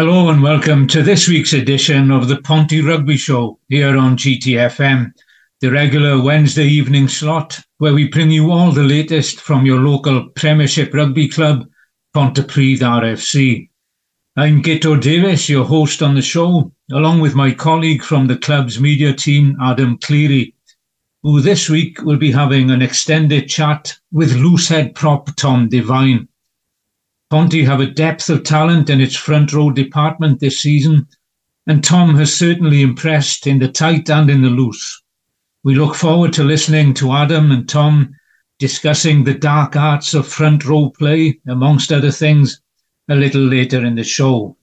Hello and welcome to this week's edition of the Ponty Rugby Show here on GTFM, the regular Wednesday evening slot where we bring you all the latest from your local Premiership Rugby club, Pontypridd RFC. I'm Guto Davies, your host on the show, along with my colleague from the club's media team, Adam Cleary, who this week will be having an extended chat with loosehead prop Tom Devine. Ponty have a depth of talent in its front row department this season, and Tom has certainly impressed in the tight and in the loose. We look forward to listening to Adam and Tom discussing the dark arts of front row play, amongst other things, a little later in the show.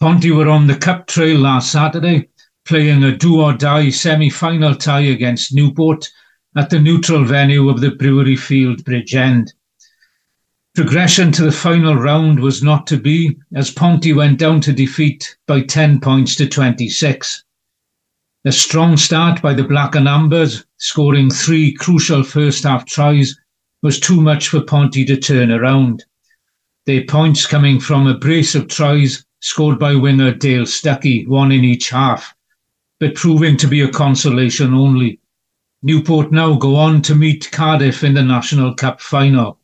Ponty were on the Cup trail last Saturday, playing a do or die semi final tie against Newport at the neutral venue of the Brewery Field Bridgend. Progression to the final round was not to be, as Ponty went down to defeat by 10 points to 26. A strong start by the Black and Ambers, scoring three crucial first half tries, was too much for Ponty to turn around. Their points coming from a brace of tries scored by winger Dale Stuckey, one in each half, but proving to be a consolation only. Newport now go on to meet Cardiff in the National Cup final.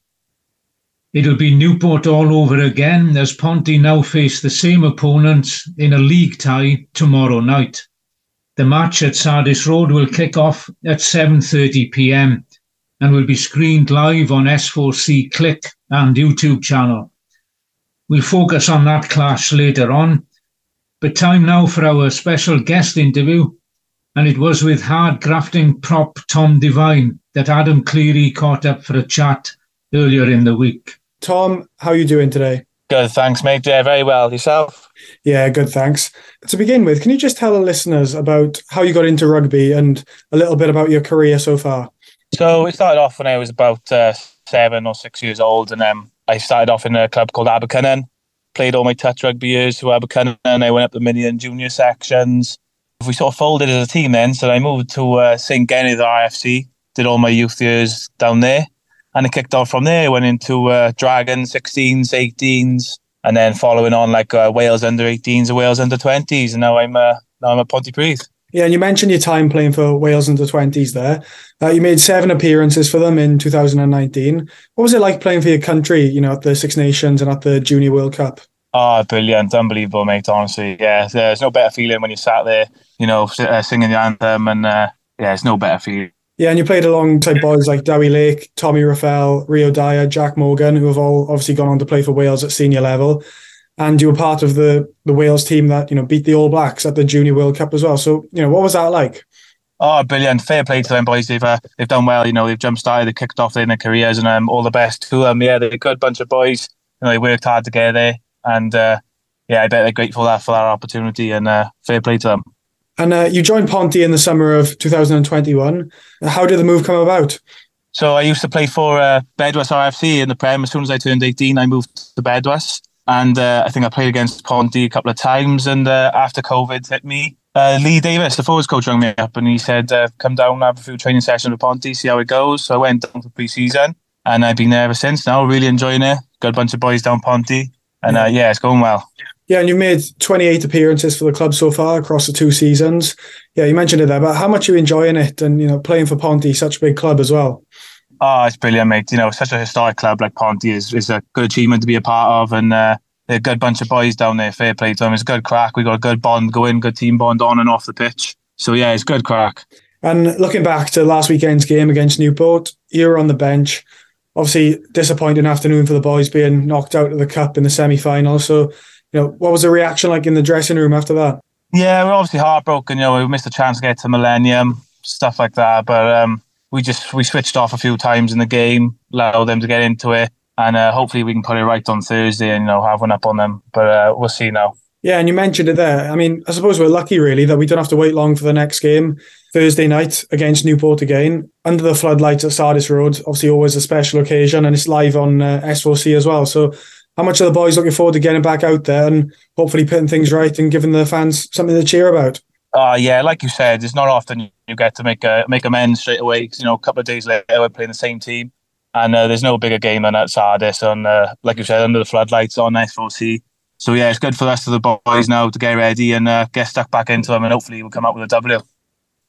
It'll be Newport all over again as Ponty now face the same opponents in a league tie tomorrow night. The match at Sardis Road will kick off at 7:30 p.m. and will be screened live on S4C Clic and YouTube channel. We'll focus on that clash later on, but time now for our special guest interview, and it was with hard grafting prop Tom Devine that Adam Cleary caught up for a chat earlier in the week. Tom, how are you doing today? Good, thanks, mate. Yeah, very well. Yourself? Yeah, good, thanks. To begin with, can you just tell the listeners about how you got into rugby and a little bit about your career so far? So it started off when I was about uh, seven or six years old, and um, I started off in a club called Abercynon. Played all my touch rugby years to Abercynon. I went up the mini and junior sections. We sort of folded as a team then, so I moved to uh, Senghenydd RFC. Did all my youth years down there and it kicked off from there. Went into uh, Dragon 16s, 18s, and then following on like uh, Wales under 18s and Wales under 20s, and now I'm uh, now I'm at Pontypridd. Yeah, and you mentioned your time playing for Wales under 20s there. Uh, you made seven appearances for them in 2019. What was it like playing for your country, you know, at the Six Nations and at the Junior World Cup? Oh, brilliant. Unbelievable, mate, honestly. Yeah, there's no better feeling when you sat there, you know, uh, singing the anthem and, uh, yeah, it's no better feeling yeah, and you played alongside boys like Dewi Lake, Tommy Reffell, Rio Dyer, Jac Morgan, who have all obviously gone on to play for Wales at senior level. And you were part of the the Wales team that, you know, beat the All Blacks at the Junior World Cup as well. So, you know, what was that like? Oh, brilliant! Fair play to them boys. They've uh, they've done well. You know, they've jump started, they kicked off in their careers, and um, all the best to them. Yeah, they're a good bunch of boys. You know, they worked hard together, and uh, yeah, I bet they're grateful for that for that opportunity. And uh, fair play to them. And uh, you joined Ponty in the summer of 2021. How did the move come about? So I used to play for uh, Bedwas RFC in the Prem. As soon as I turned 18, I moved to Bedwas. And uh, I think I played against Ponty a couple of times. And uh, after COVID hit me, uh, Lee Davis, the forwards coach, rang me up and he said, uh, come down and have a few training sessions with Ponty, see how it goes. So I went down for pre-season and I've been there ever since now, really enjoying it. Got a bunch of boys down Ponty. And yeah, uh, yeah it's going well. Yeah, and you've made 28 appearances for the club so far across the two seasons. Yeah, you mentioned it there, but how much are you enjoying it and, you know, playing for Ponty, such a big club as well? Oh, it's brilliant, mate. You know, such a historic club like Ponty is, is a good achievement to be a part of. And uh, they're a good bunch of boys down there. Fair play to them. It's a good crack. We got a good bond going, good team bond on and off the pitch. So, yeah, it's good crack. And looking back to last weekend's game against Newport, you were on the bench. Obviously, disappointing afternoon for the boys being knocked out of the cup in the semi final. So, you know, what was the reaction like in the dressing room after that? Yeah, we're obviously heartbroken. You know, we missed a chance to get to Millennium, stuff like that. But um, we just we switched off a few times in the game, allow them to get into it, and uh, hopefully we can put it right on Thursday and you know have one up on them. But uh, we'll see now. Yeah, and you mentioned it there. I mean, I suppose we're lucky really that we don't have to wait long for the next game Thursday night against Newport again under the floodlights at Sardis Road. Obviously, always a special occasion, and it's live on uh, S4C as well. So how much are the boys looking forward to getting back out there and hopefully putting things right and giving the fans something to cheer about? Uh, yeah, like you said, it's not often you get to make a, make amends straight away. You know, a couple of days later, we're playing the same team, and uh, there's no bigger game than at Sardis. On uh, like you said, under the floodlights on S4C. so yeah, it's good for the rest of the boys now to get ready and uh, get stuck back into them, and hopefully we'll come out with a W.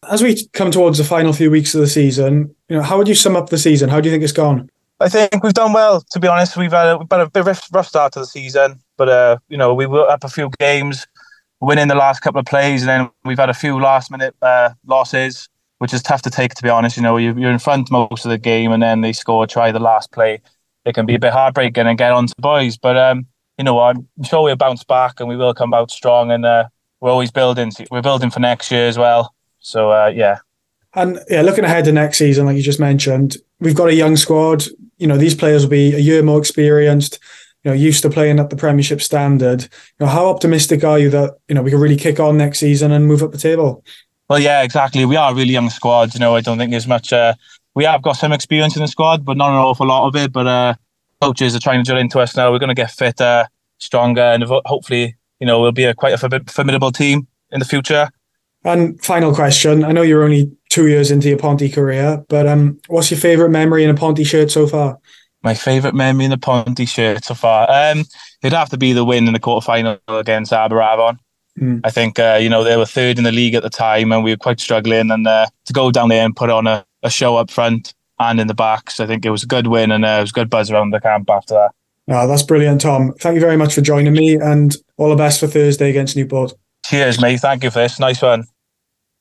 As we come towards the final few weeks of the season, you know, how would you sum up the season? How do you think it's gone? I think we've done well. To be honest, we've had a, we've had a bit rough, rough start to the season, but uh, you know we were up a few games, winning the last couple of plays, and then we've had a few last minute uh, losses, which is tough to take. To be honest, you know you're in front most of the game, and then they score, try the last play. It can be a bit heartbreaking and get on to boys, but um, you know, I'm sure we'll bounce back and we will come out strong. And uh, we're always building. We're building for next year as well. So uh, yeah. And yeah, looking ahead to next season, like you just mentioned, we've got a young squad. You know, these players will be a year more experienced. You know, used to playing at the Premiership standard. You know, how optimistic are you that you know we can really kick on next season and move up the table? Well, yeah, exactly. We are a really young squad. You know, I don't think there's much. Uh, we have got some experience in the squad, but not an awful lot of it. But uh, coaches are trying to drill into us now. We're going to get fitter, stronger, and hopefully, you know, we'll be a quite a formidable team in the future. And final question: I know you're only two years into your Ponty career, but um, what's your favourite memory in a Ponty shirt so far? My favourite memory in a Ponty shirt so far, um, it'd have to be the win in the quarter final against Aberavon. Mm. I think uh, you know they were third in the league at the time, and we were quite struggling. And uh, to go down there and put on a, a show up front and in the backs. I think it was a good win and uh, it was a good buzz around the camp after that. Oh, that's brilliant, Tom. Thank you very much for joining me and all the best for Thursday against Newport. Cheers, mate. Thank you for this. Nice one.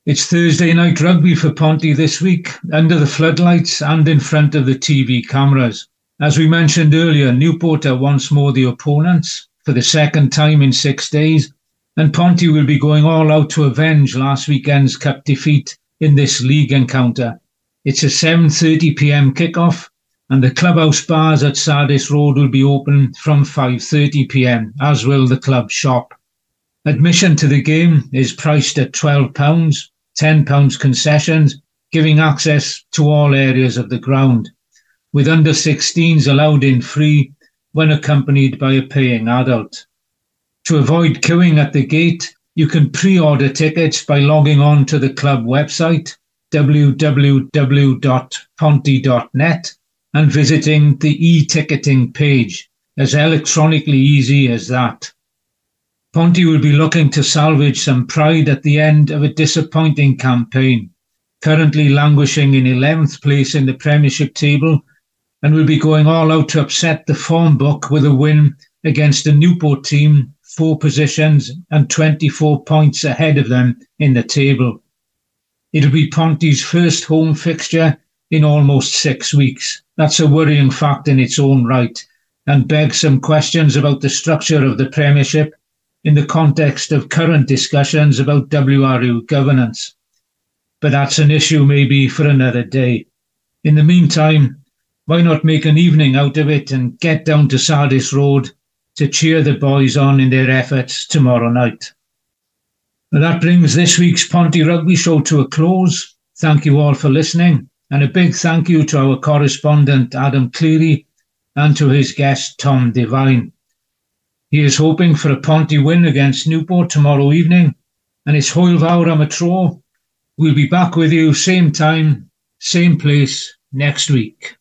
It's Thursday night rugby for Ponty this week, under the floodlights and in front of the TV cameras. As we mentioned earlier, Newport are once more the opponents for the second time in six days, and Ponty will be going all out to avenge last weekend's cup defeat in this league encounter. It's a 7:30 p.m. kickoff, and the clubhouse bars at Sardis Road will be open from 5:30 p.m. as will the club shop. Admission to the game is priced at 12 pounds, 10 pounds concessions, giving access to all areas of the ground, with under 16s allowed in free when accompanied by a paying adult. To avoid queuing at the gate, you can pre-order tickets by logging on to the club website www.ponty.net and visiting the e-ticketing page, as electronically easy as that. Ponty will be looking to salvage some pride at the end of a disappointing campaign, currently languishing in 11th place in the Premiership table, and will be going all out to upset the form book with a win against a Newport team four positions and 24 points ahead of them in the table. It'll be Ponty's first home fixture in almost six weeks. That's a worrying fact in its own right and begs some questions about the structure of the Premiership in the context of current discussions about WRU governance. But that's an issue maybe for another day. In the meantime, why not make an evening out of it and get down to Sardis Road to cheer the boys on in their efforts tomorrow night? That brings this week's Ponty Rugby Show to a close. Thank you all for listening, and a big thank you to our correspondent Adam Cleary and to his guest Tom Devine. He is hoping for a Ponty win against Newport tomorrow evening, and it's Hwyl Fawr am tro. We'll be back with you same time, same place next week.